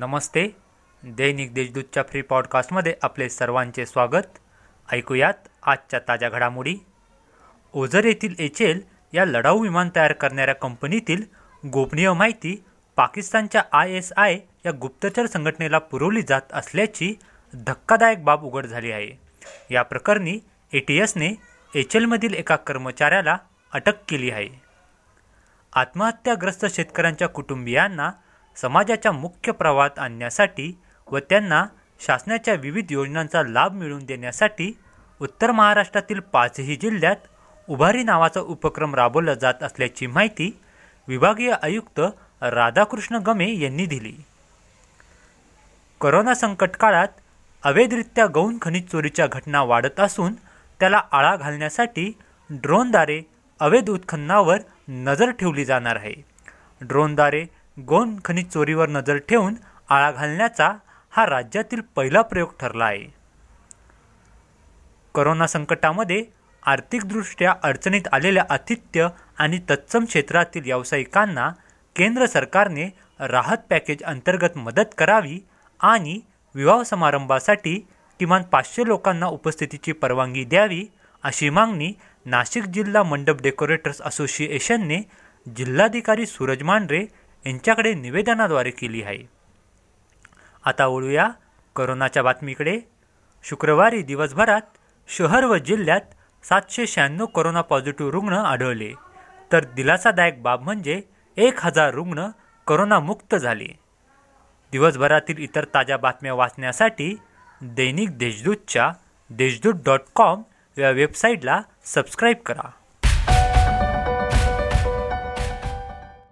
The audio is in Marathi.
नमस्ते. दैनिक देशदूतच्या फ्री पॉडकास्टमध्ये आपले सर्वांचे स्वागत. ऐकूयात आजच्या ताज्या घडामोडी. ओझर येथील एच एल या लढाऊ विमान तयार करणाऱ्या कंपनीतील गोपनीय माहिती पाकिस्तानच्या आय एस आय या गुप्तचर संघटनेला पुरवली जात असल्याची धक्कादायक बाब उघड झाली आहे. या प्रकरणी ए टी एसने एच एलमधील एका कर्मचाऱ्याला अटक केली आहे. आत्महत्याग्रस्त शेतकऱ्यांच्या कुटुंबियांना समाजाच्या मुख्य प्रवाहात आणण्यासाठी व त्यांना शासनाच्या विविध योजनांचा लाभ मिळवून देण्यासाठी उत्तर महाराष्ट्रातील पाचही जिल्ह्यात उभारी नावाचा उपक्रम राबवला जात असल्याची माहिती विभागीय आयुक्त राधाकृष्ण गमे यांनी दिली. करोना संकट काळात अवैधरित्या गौण खनिज चोरीच्या घटना वाढत असून त्याला आळा घालण्यासाठी ड्रोनद्वारे अवैध उत्खननावर नजर ठेवली जाणार आहे. ड्रोनद्वारे गोंद खनिज चोरीवर नजर ठेवून आळा घालण्याचा हा राज्यातील पहिला प्रयोग ठरला आहे करोना संकटामध्ये आर्थिकदृष्ट्या अडचणीत आलेल्या आतिथ्य आणि तत्सम क्षेत्रातील व्यावसायिकांना केंद्र सरकारने राहत पॅकेज अंतर्गत मदत करावी आणि विवाह समारंभासाठी किमान पाचशे लोकांना उपस्थितीची परवानगी द्यावी अशी मागणी नाशिक जिल्हा मंडप डेकोरेटर्स असोसिएशनने जिल्हाधिकारी सूरज मांढरे यांच्याकडे निवेदनाद्वारे केली आहे. आता वळूया करोनाच्या बातमीकडे. शुक्रवारी दिवसभरात शहर व जिल्ह्यात सातशे शहाण्णव करोना पॉझिटिव्ह रुग्ण आढळले. तर दिलासादायक बाब म्हणजे एक हजार रुग्ण करोनामुक्त झाले. दिवसभरातील इतर ताज्या बातम्या वाचण्यासाठी दैनिक देशदूतच्या देशदूत डॉट कॉम या वेबसाईटला सबस्क्राईब करा.